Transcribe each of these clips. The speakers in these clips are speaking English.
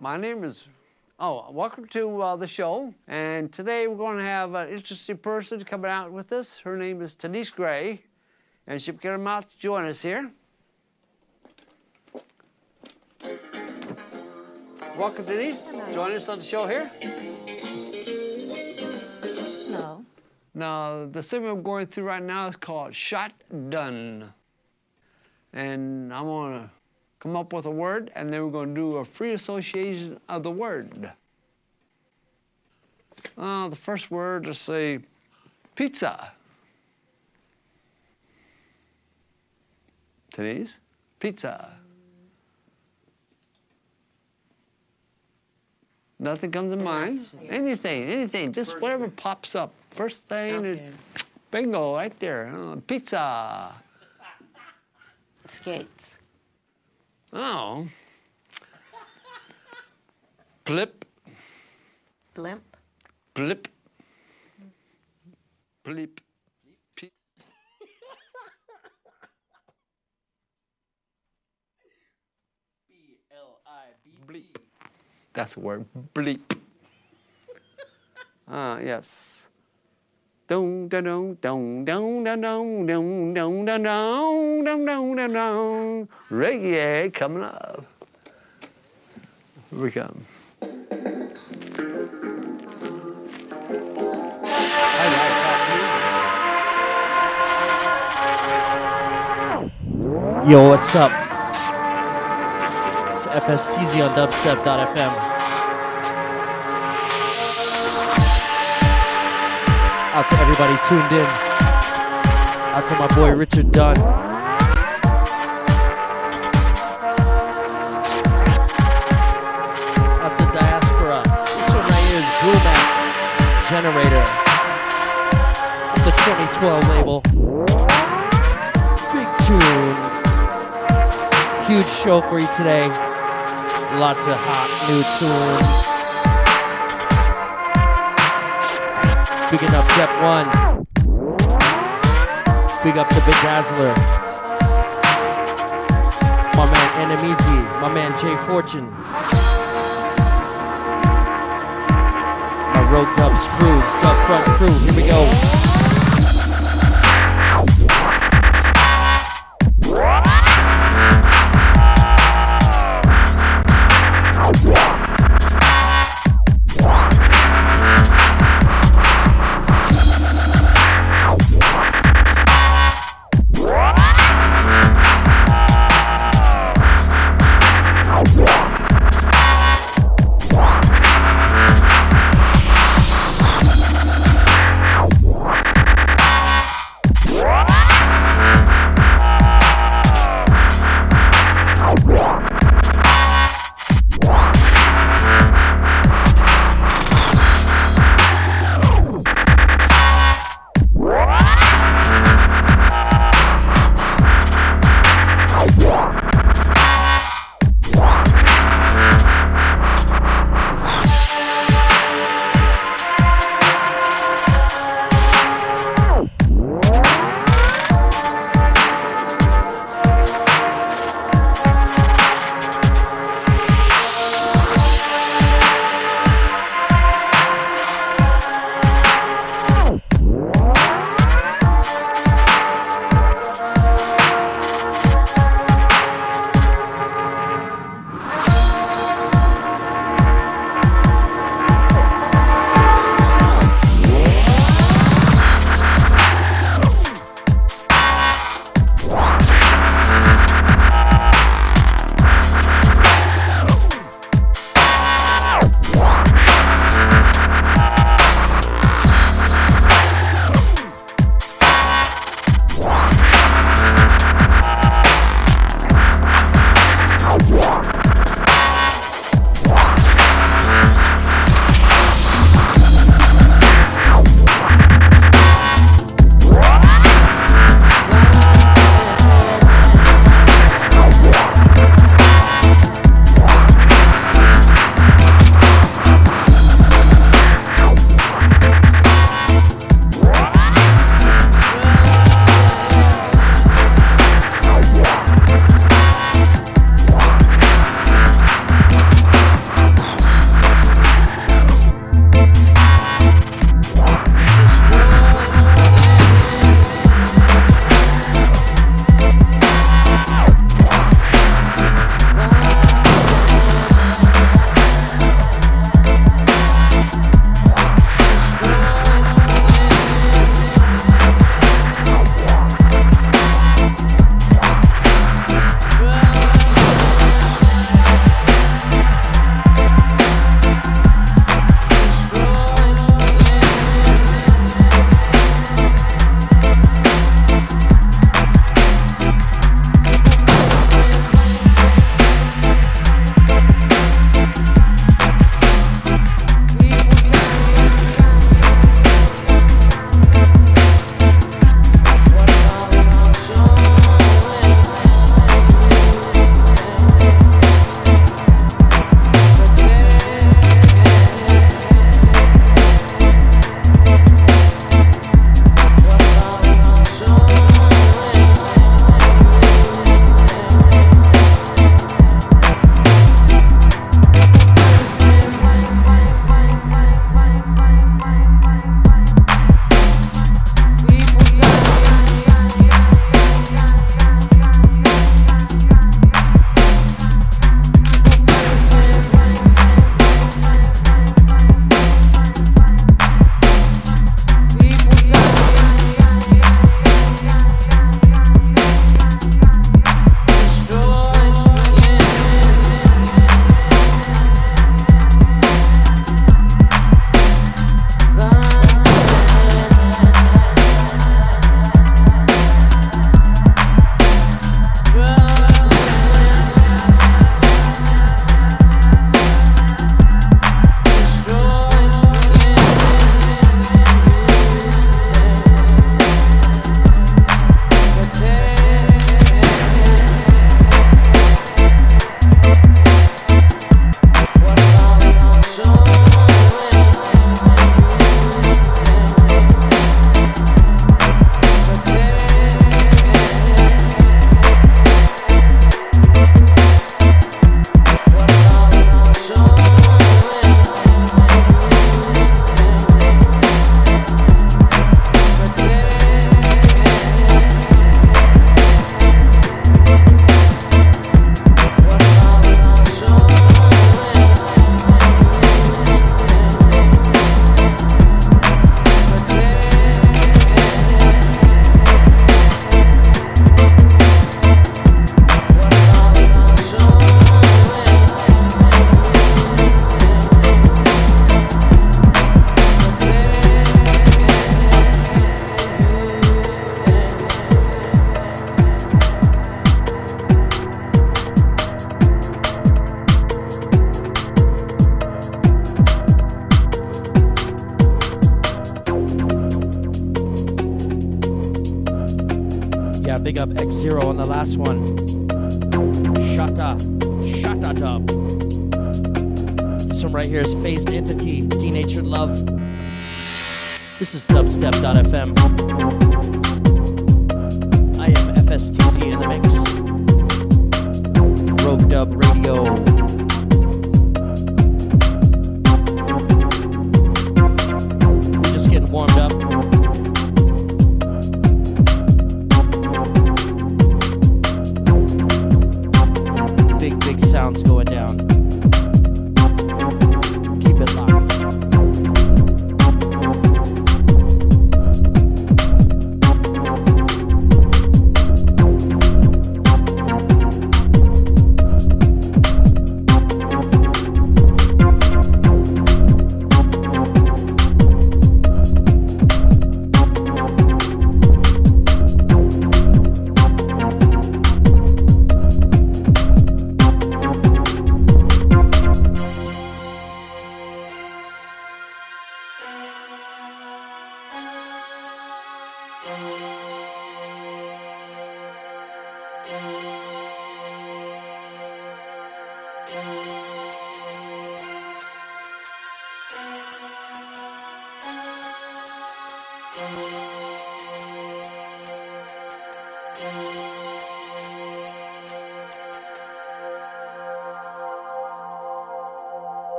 My name is, oh, welcome to uh, the show. And today we're going to have an interesting person coming out with us. Her name is Denise Gray, and she'll come out to join us here. Welcome, Denise. Join us on the show here. No. Now, the segment I'm going through right now is called Shotgun. And I'm going to come up with a word, and then we're going to do a free association of the word. Uh, the first word, let's say pizza. Denise? Pizza. Nothing comes to mind. Anything, anything, just whatever pops up. First thing, is Okay. bingo, right there. Uh, pizza. Skates. Oh. Blip, Blimp. blip, bleep. Bleep. That's a word. Bleep. Ah, yes. Dong. Reggae coming up. Here we come. Yo, what's up? It's FSTZ on dubstep.fm. Out to everybody tuned in. Out to my boy Richard Dunn. Out to Diaspora. This one right here is Brumac Generator. A 2012 label. Big tune. Huge show for you today. Lots of hot new tunes. Bigging up Step One. Big up the Big Dazzler. My man Enemizi. My man Jay Fortune. My Roguedubs crew. Dub Front crew. Here we go.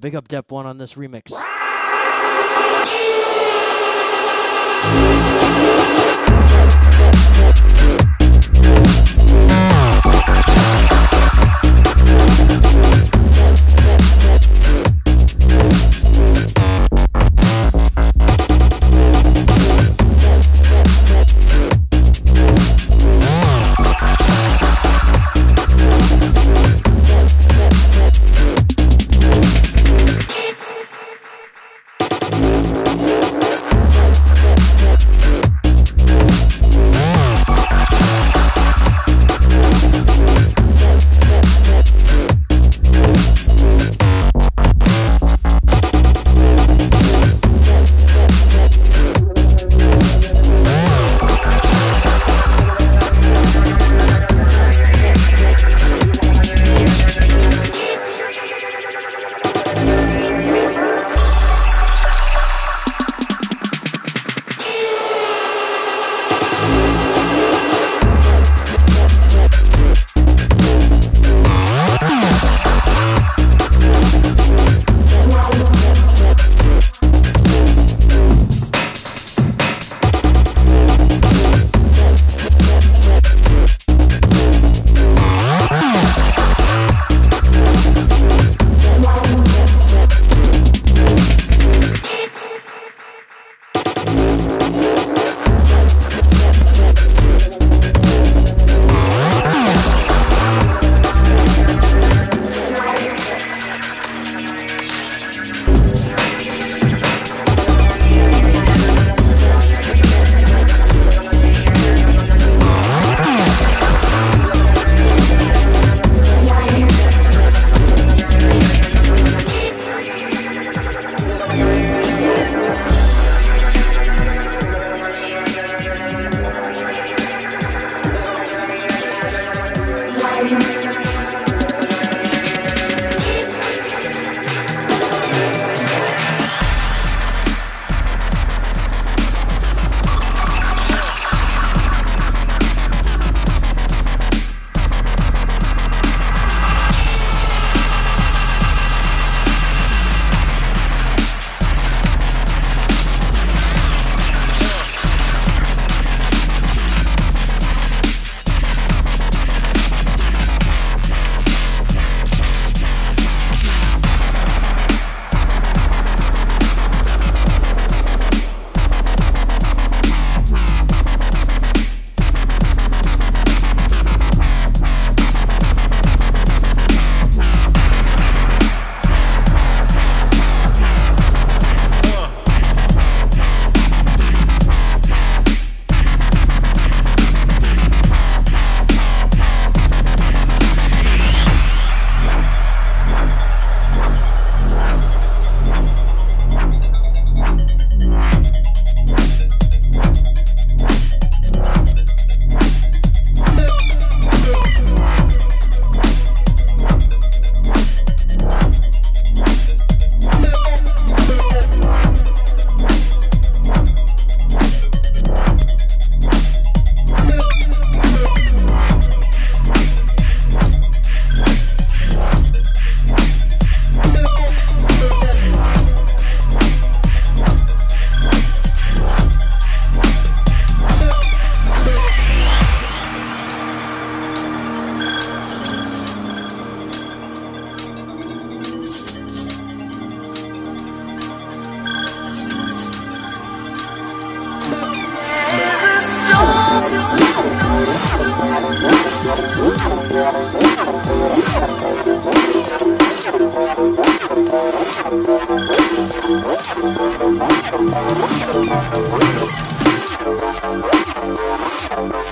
Big up Dep One on this remix.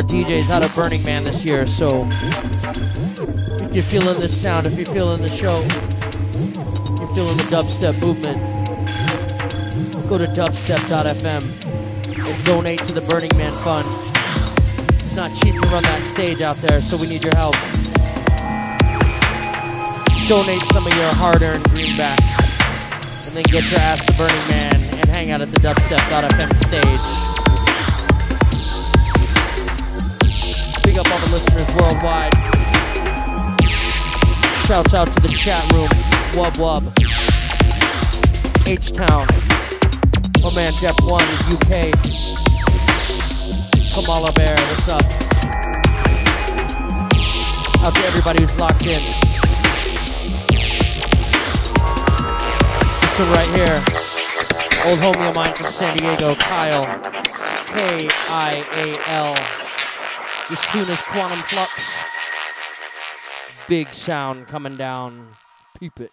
our DJs out of Burning Man this year, so if you're feeling this sound, if you're feeling the show, you're feeling the dubstep movement, go to dubstep.fm and donate to the Burning Man Fund. It's not cheap to run that stage out there, so we need your help. Donate some of your hard-earned greenbacks, and then get your ass to Burning Man and hang out at the dubstep.fm stage. Listeners worldwide. Shouts out to the chat room. Wub Wub. H Town. My man Jeff One, UK. Kamala Bear, what's up? Out to everybody who's locked in. This one right here. Old homie of mine from San Diego, Kyle. K I A L. This tune is Quantum Flux. Big sound coming down. Peep it.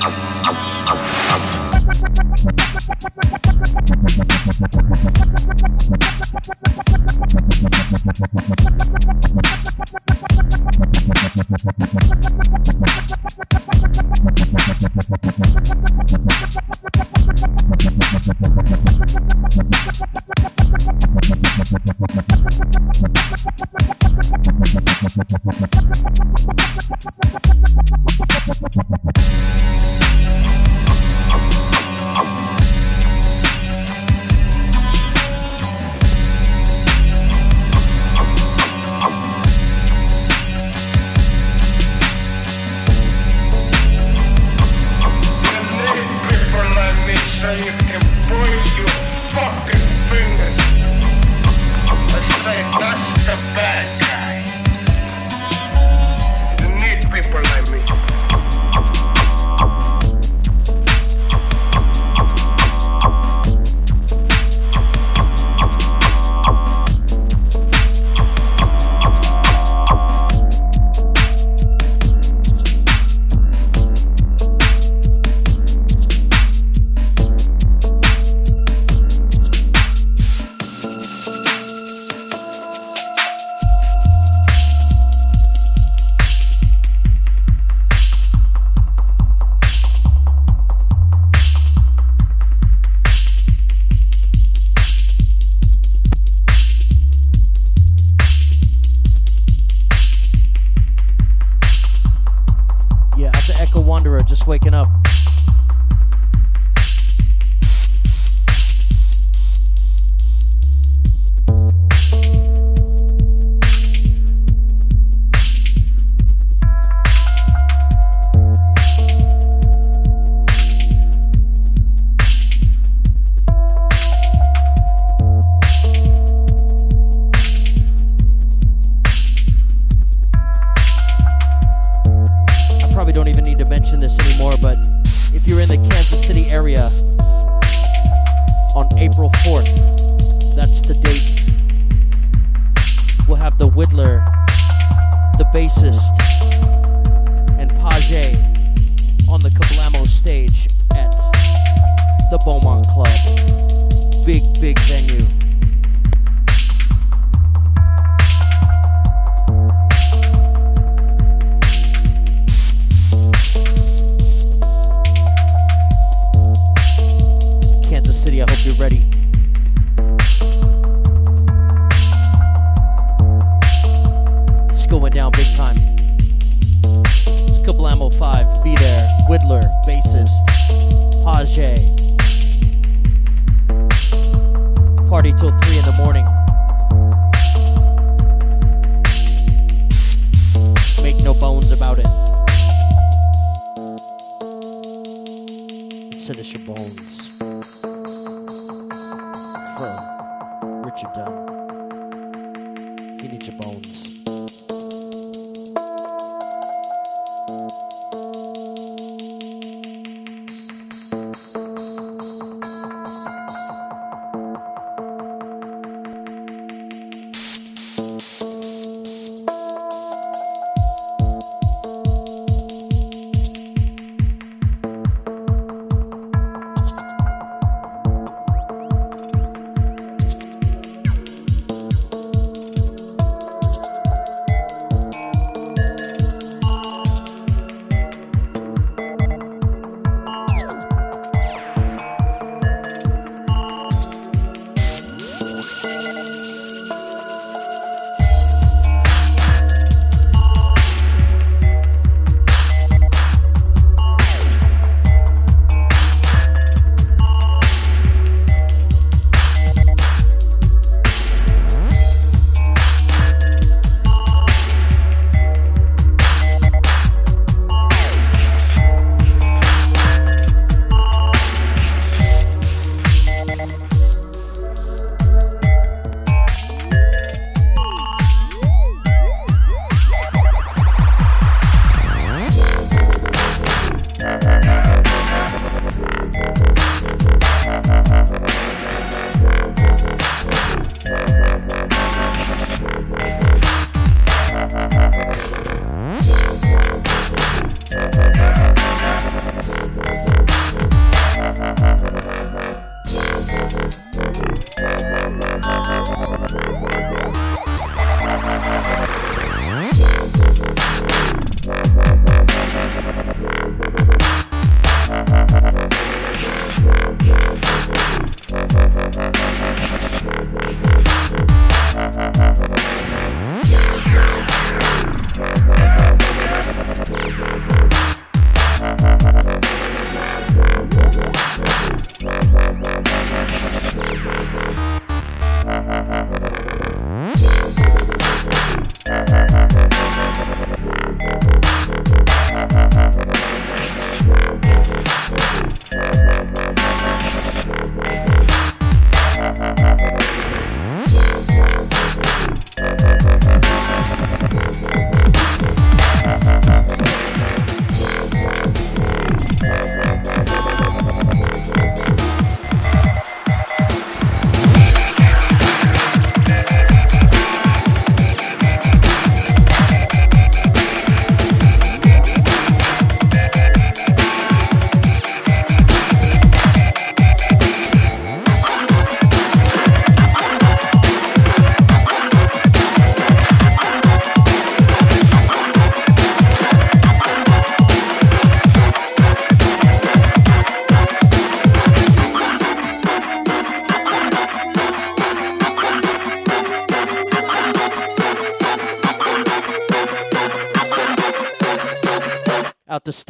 You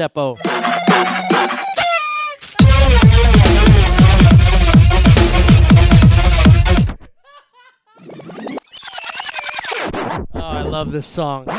To Oh, I love this song.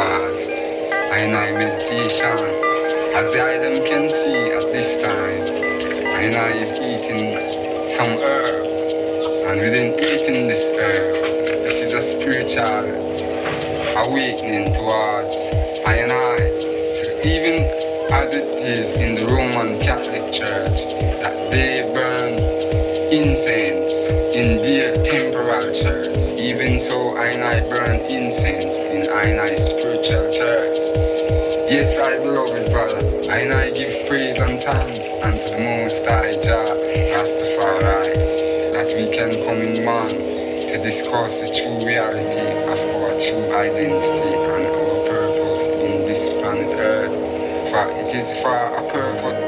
Us towards I meditation as the item can see at this time I I is eating some herb and within eating this herb this is a spiritual awakening towards I and I so even as it is in the Roman Catholic Church that they burn incense in their temporal church. Even so, I and I burn incense and I spiritual church. Yes, I beloved brother, I and I give praise and thanks unto the Most High Jah, Rastafari, that we can come in man to discuss the true reality of our true identity and our purpose in this planet Earth. For it is for a purpose.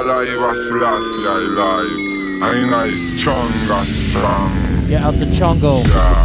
Sarajeva Slasia live. And I strong, strong. Get out the jungle. Yeah.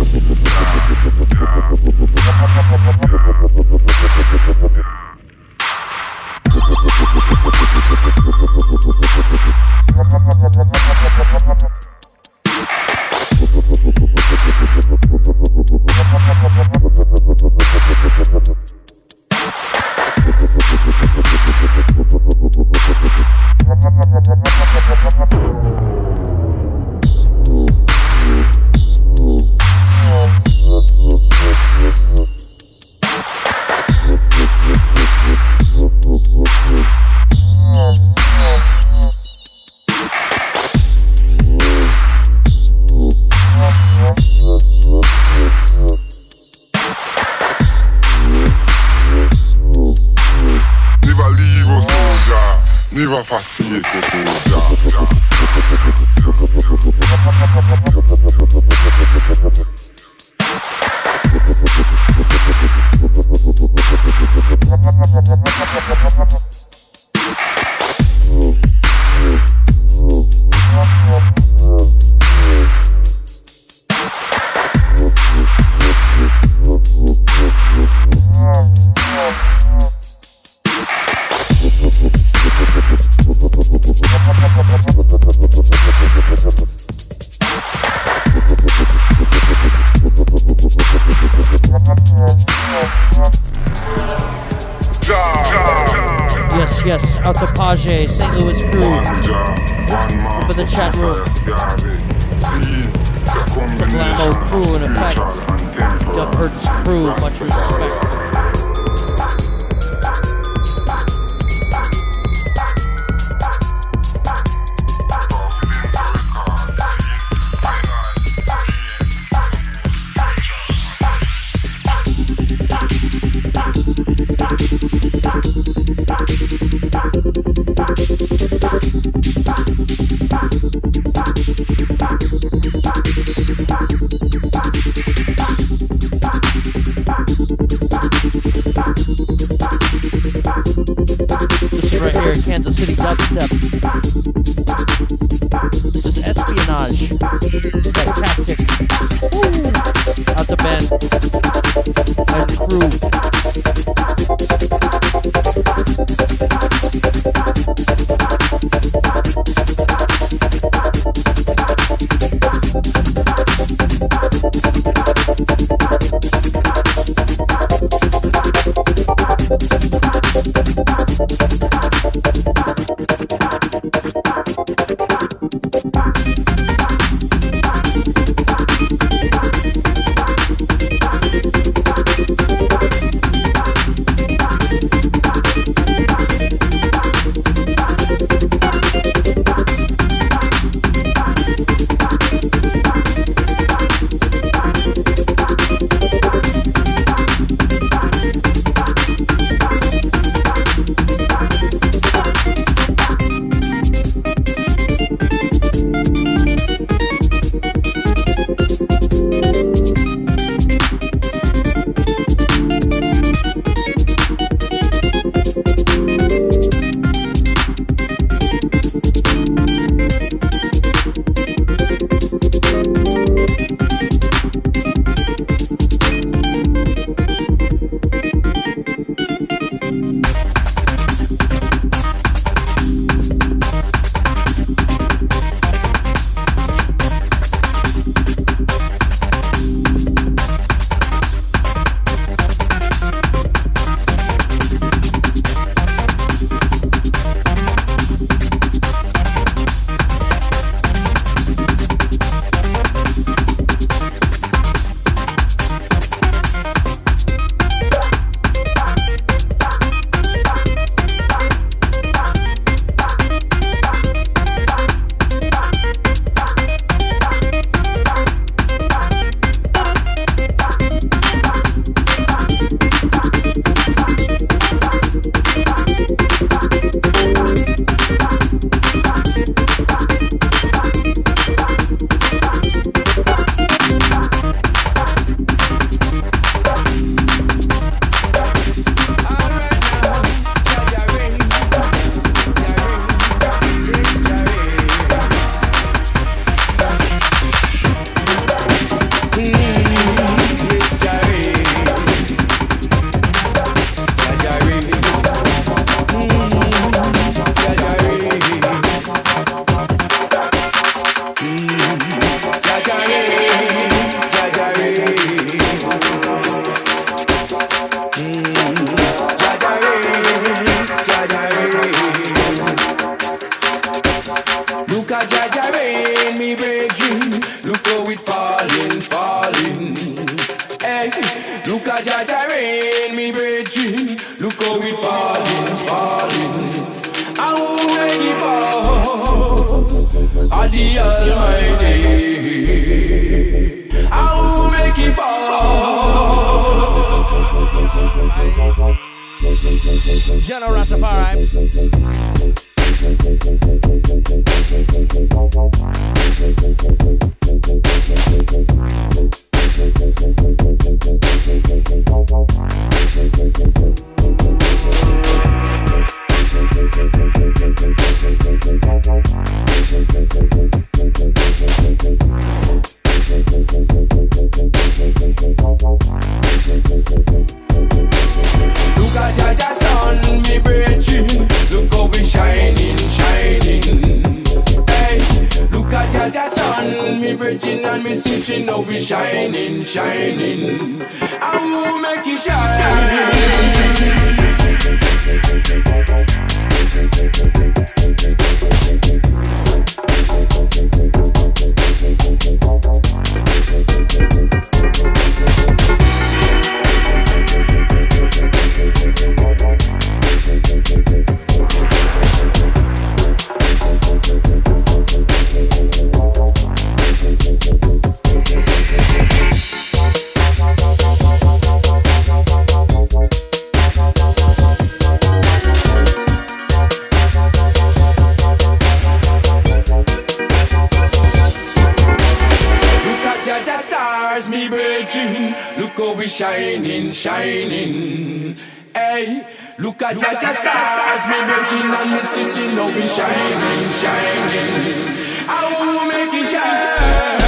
Stars. Look how we shining, shining. Hey, look at Jaja stars, me brethren, and me sitting how we shining, shining. How who make it shine?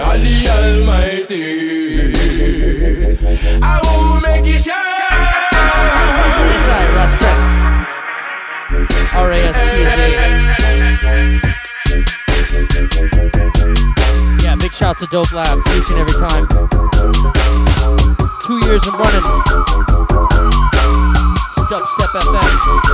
All the Almighty. How who make it shine? Yes, I, Ross Trek. Big shout to Dope Labs each and every time. Two years and running. Step Step FM.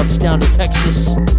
Clouds down to Texas.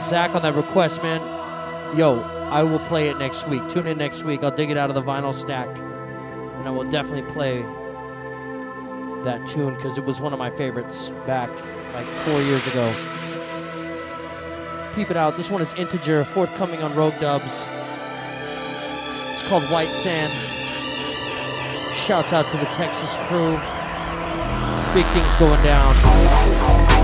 Zach on that request, man. Yo, I will play it next week. Tune in next week. I'll dig it out of the vinyl stack. And I will definitely play that tune because it was one of my favorites back like four years ago. Peep it out. This one is Integer, forthcoming on Roguedubs. It's called White Sands. Shouts out to the Texas crew. Big things going down.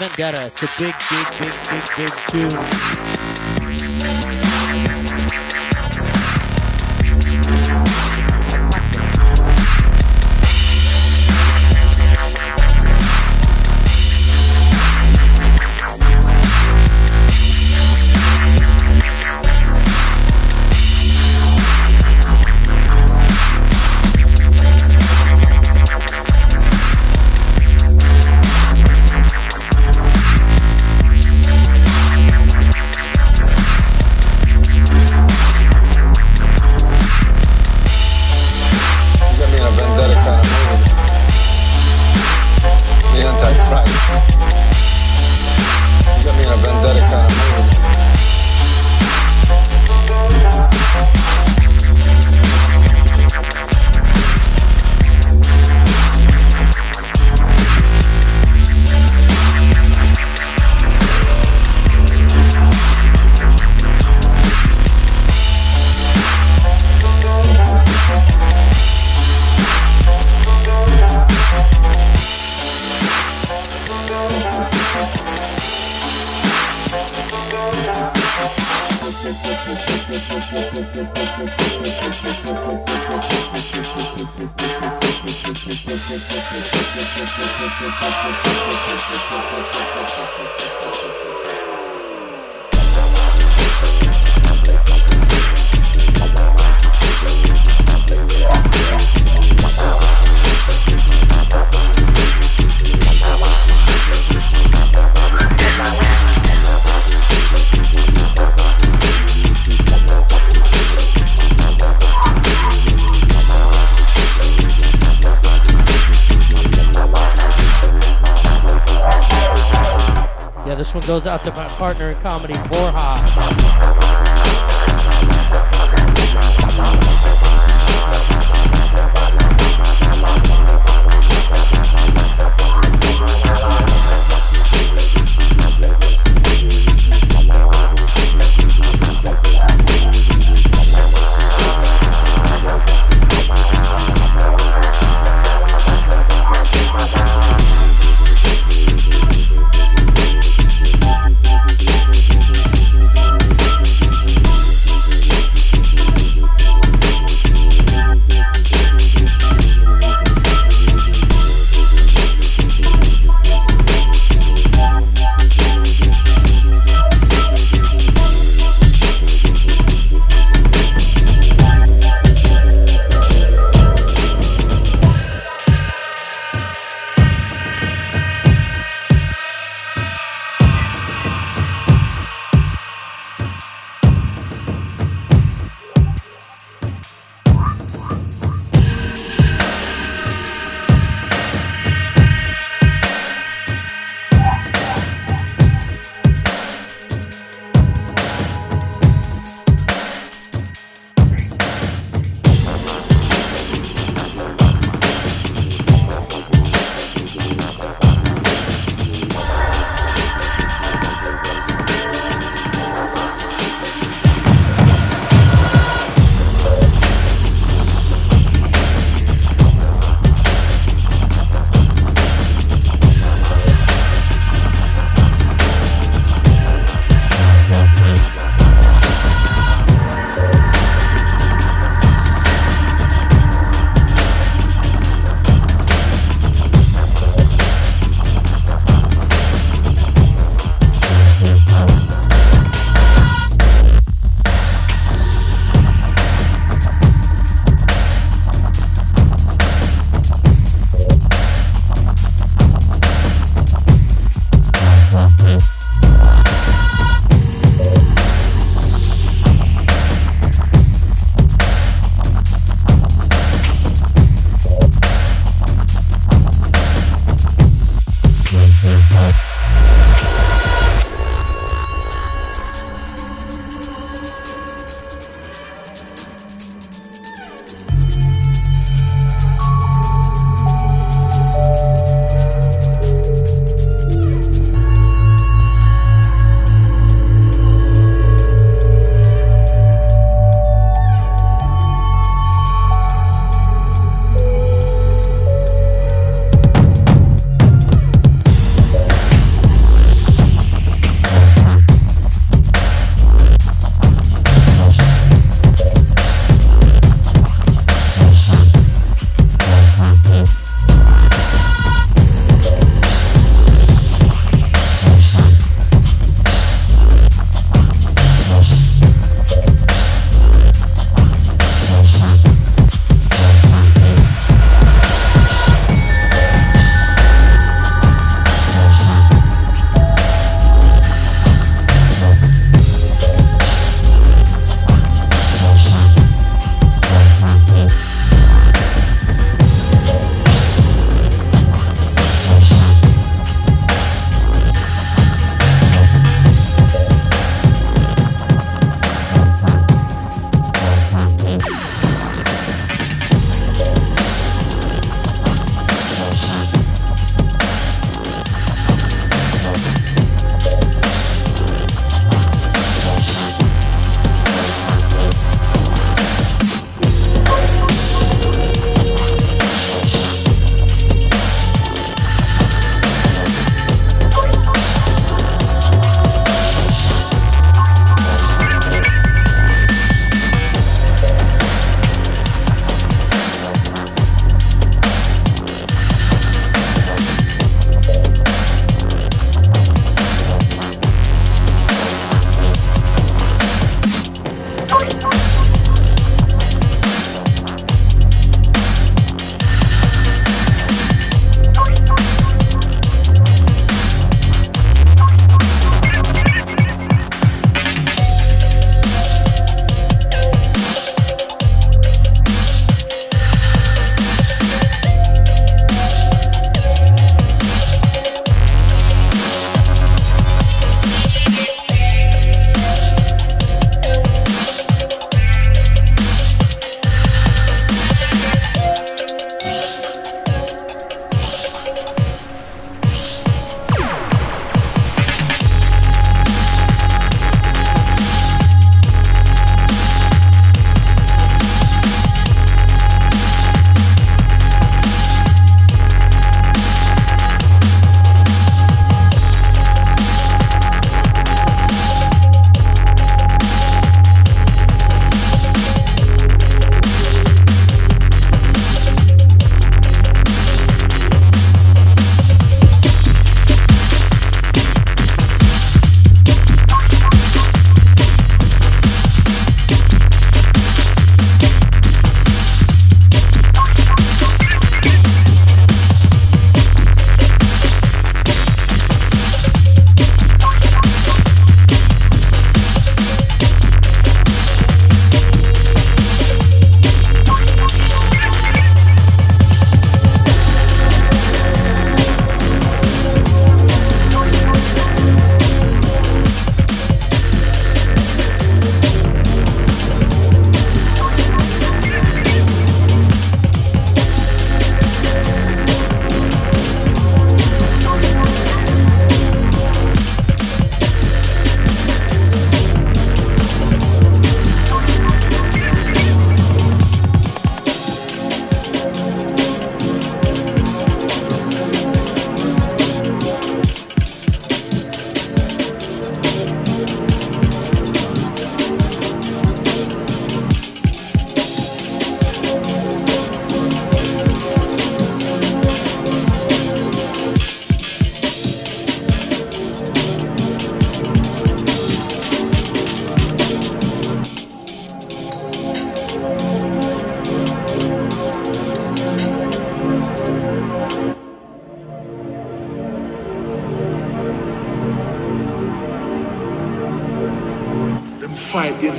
Vendetta. It's a big, big, big, big, big tune. goes out to my partner in comedy, Borja.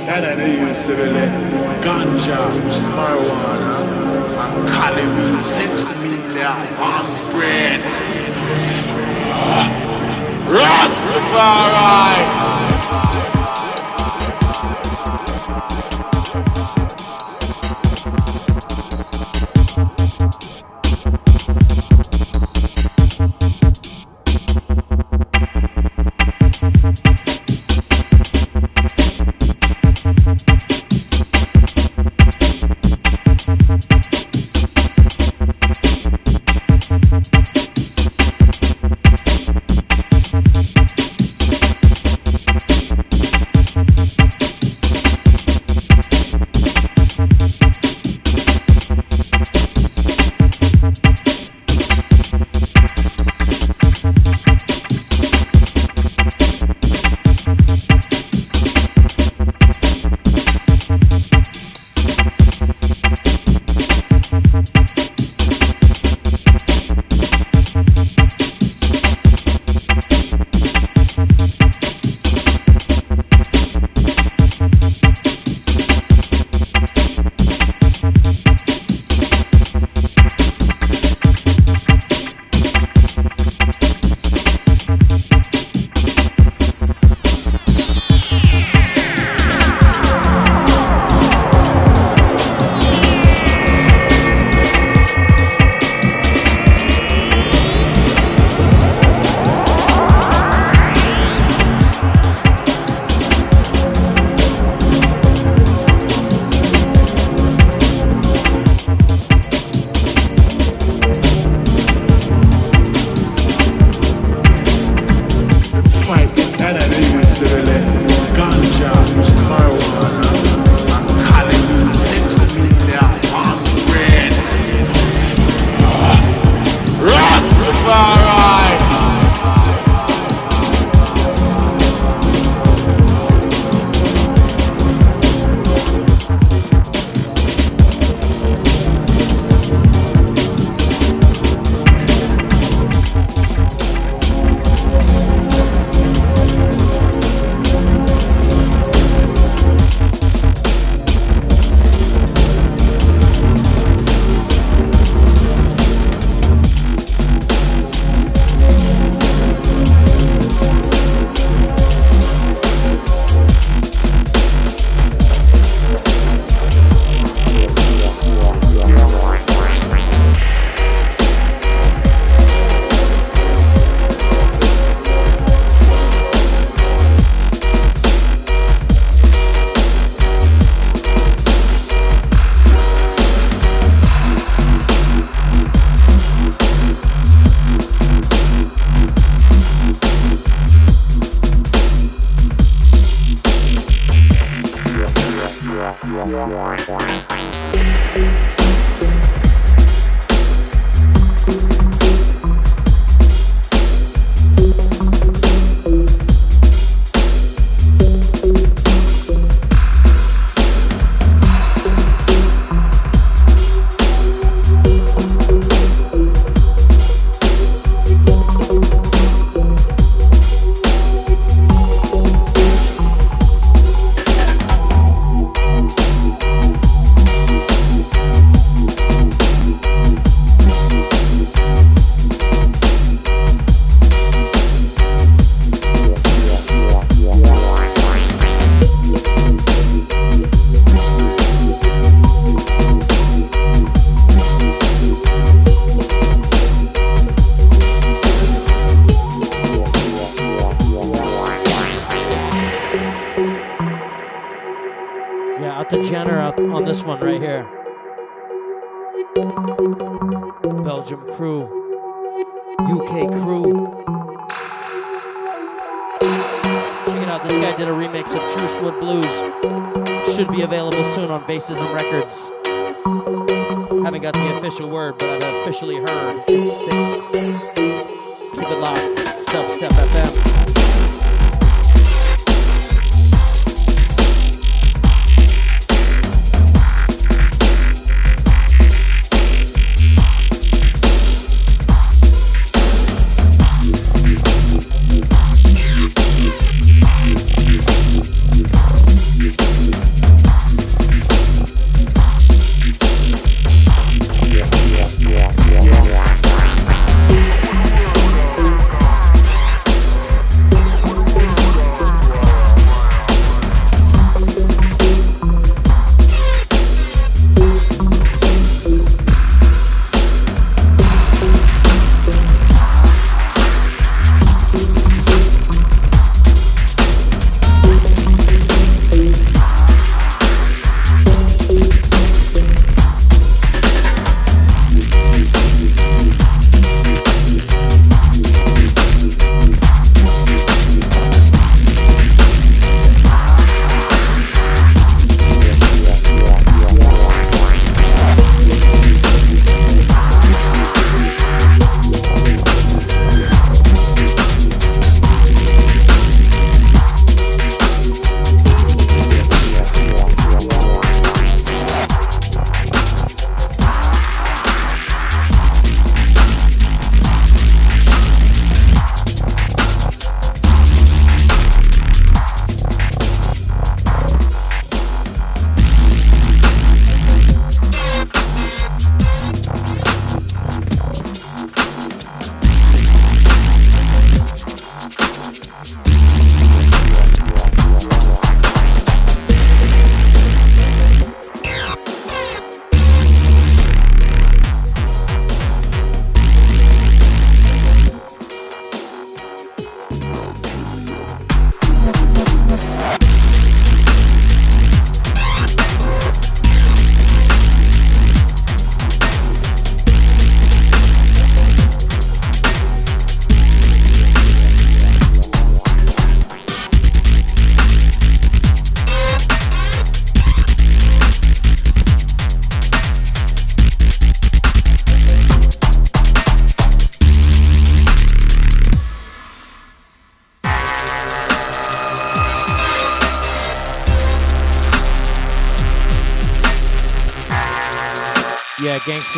Canada used to ganja, marijuana, and cannabis, Six million palm bread. Rastafari!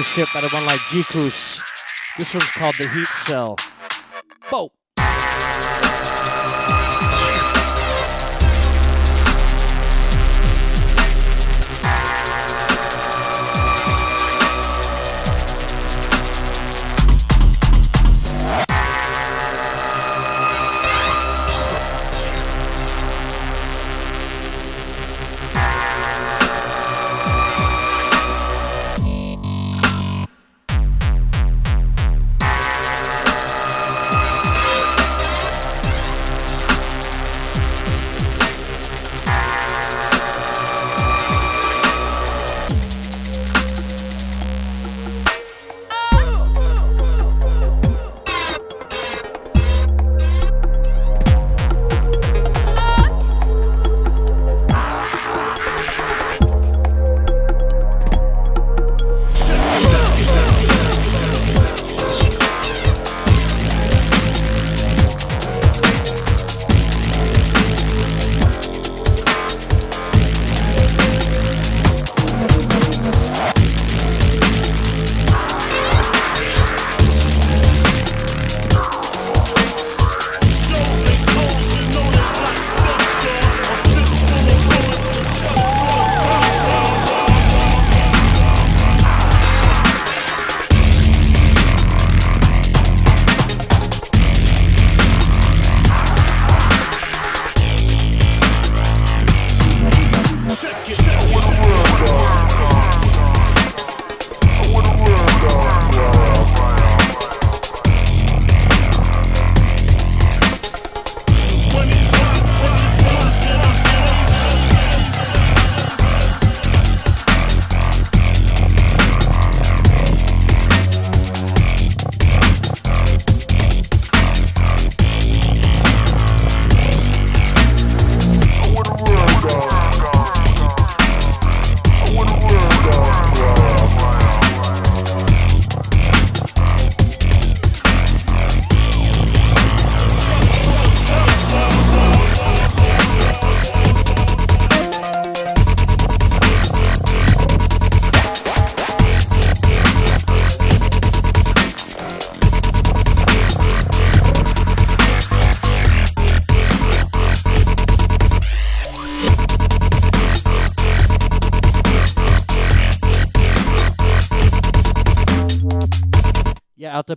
Shit by the one like G. This one's called The Heat Cell.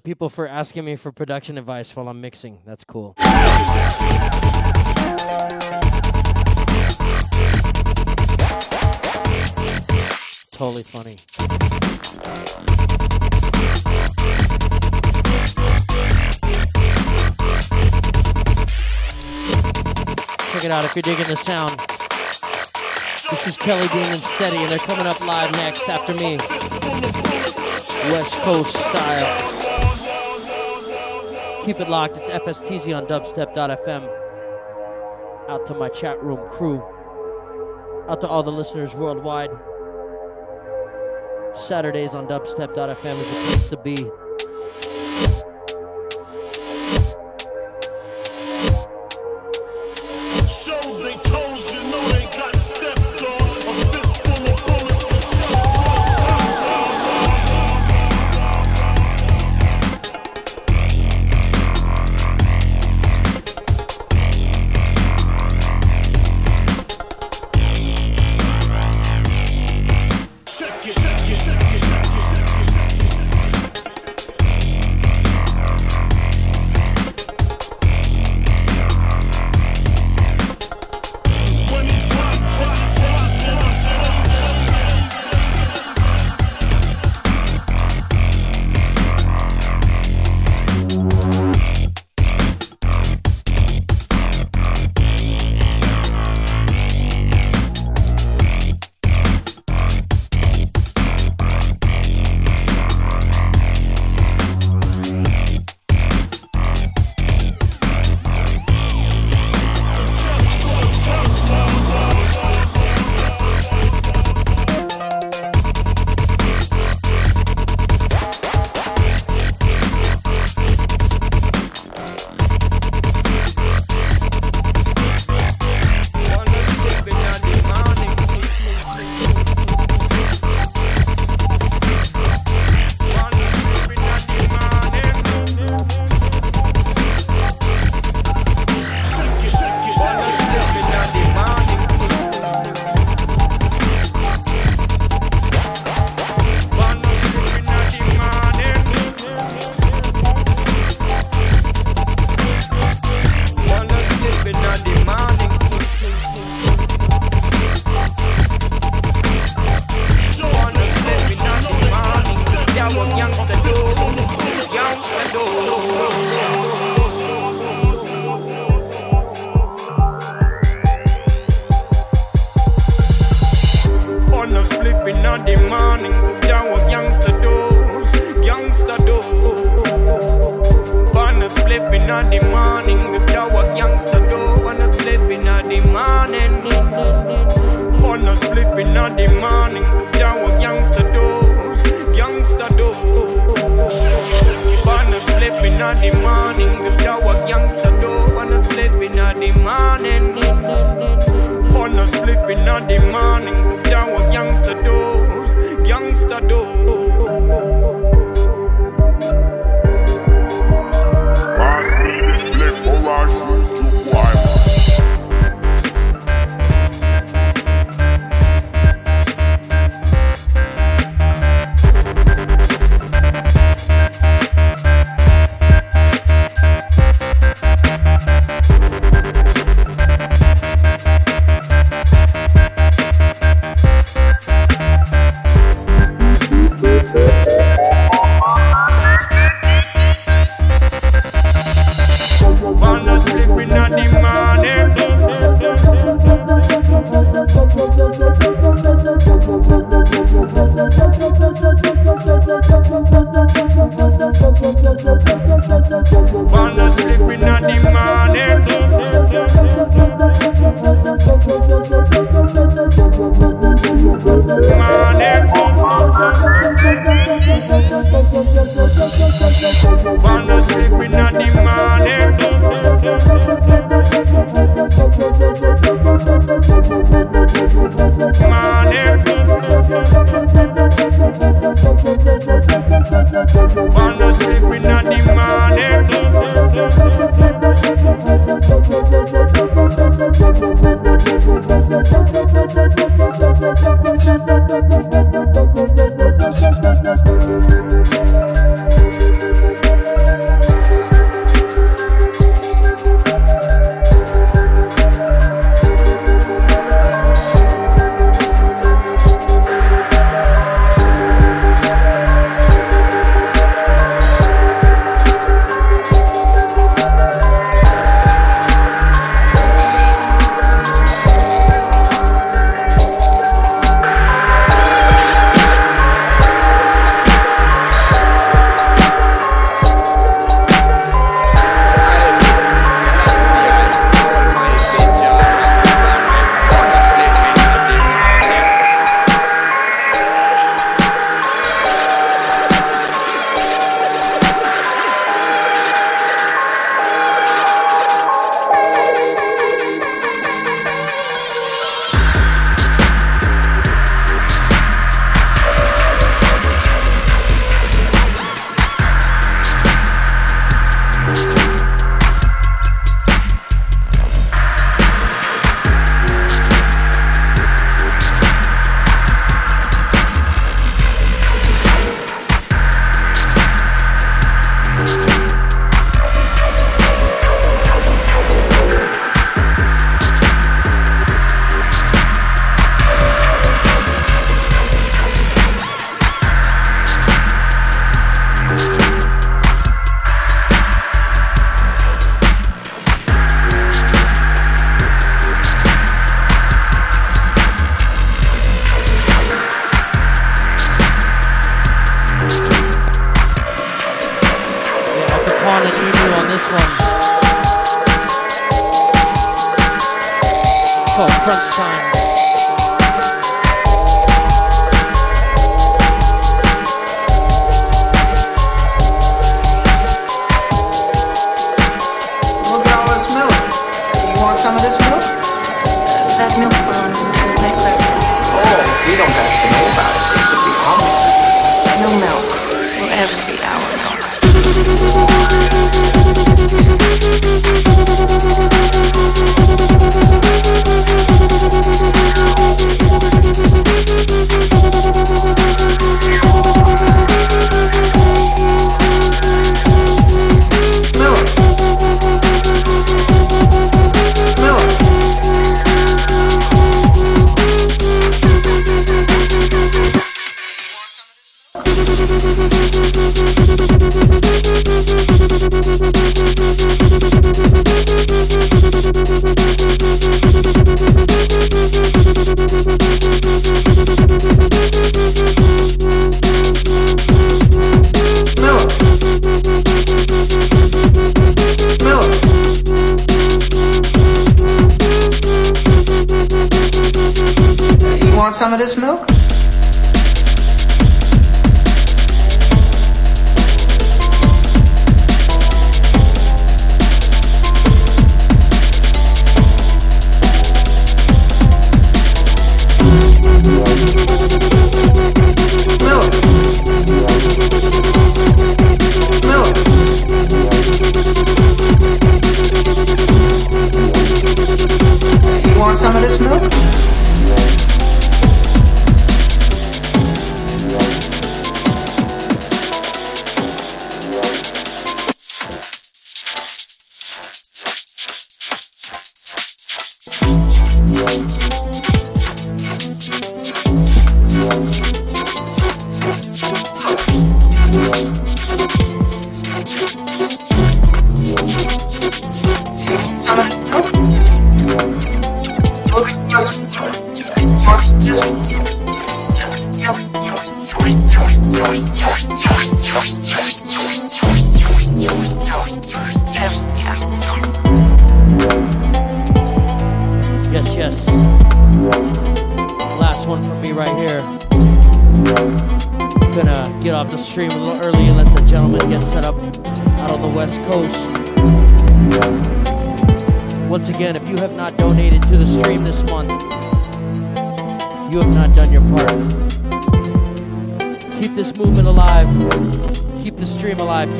People for asking me for production advice while I'm mixing. That's cool. Totally funny. Check it out if you're digging the sound. This is Kelly Dean and Steady, and they're coming up live next after me. West Coast style. Keep it locked. It's FSTZ on dubstep.fm. Out to my chat room crew. Out to all the listeners worldwide. Saturdays on dubstep.fm is the place to be.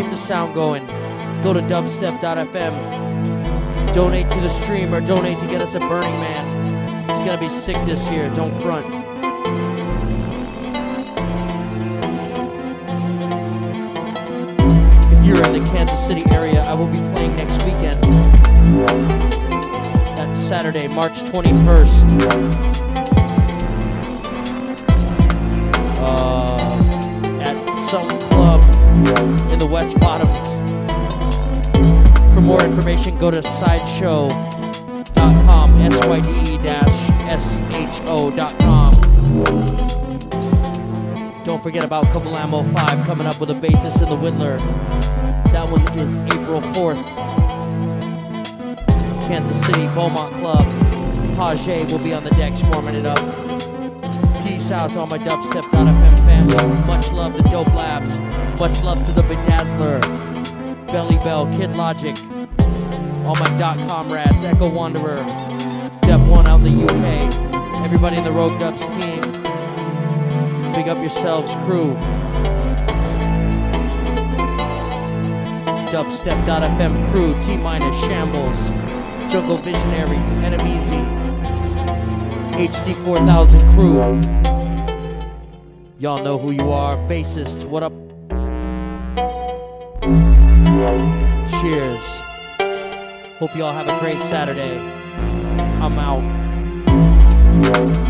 Keep the sound going. Go to dubstep.fm. Donate to the stream or donate to get us a Burning Man. This is gonna be sick this year. Don't front. If you're in the Kansas City area, I will be playing next weekend. That's Saturday, March 21st. Information, go to sideshow.com, syde-sho.com. Don't forget about Kablamo 5 coming up with a basis in the Widdler. That one is April 4th. Kansas City, Beaumont Club. Page will be on the decks warming it up. Peace out to all my dubstep.fm family. Much love to Dope Labs. Much love to the Bedazzler. Belly Bell, Kid Logic. All my dot comrades, Echo Wanderer. Dep 1 out in the UK. Everybody in the Roguedubs team. Big up yourselves, crew. Dubstep.fm crew, T minus Shambles, Jungle Visionary, Enemezy, HD 4000 crew. Y'all know who you are. Bassist, what up? Hope y'all have a great Saturday. I'm out.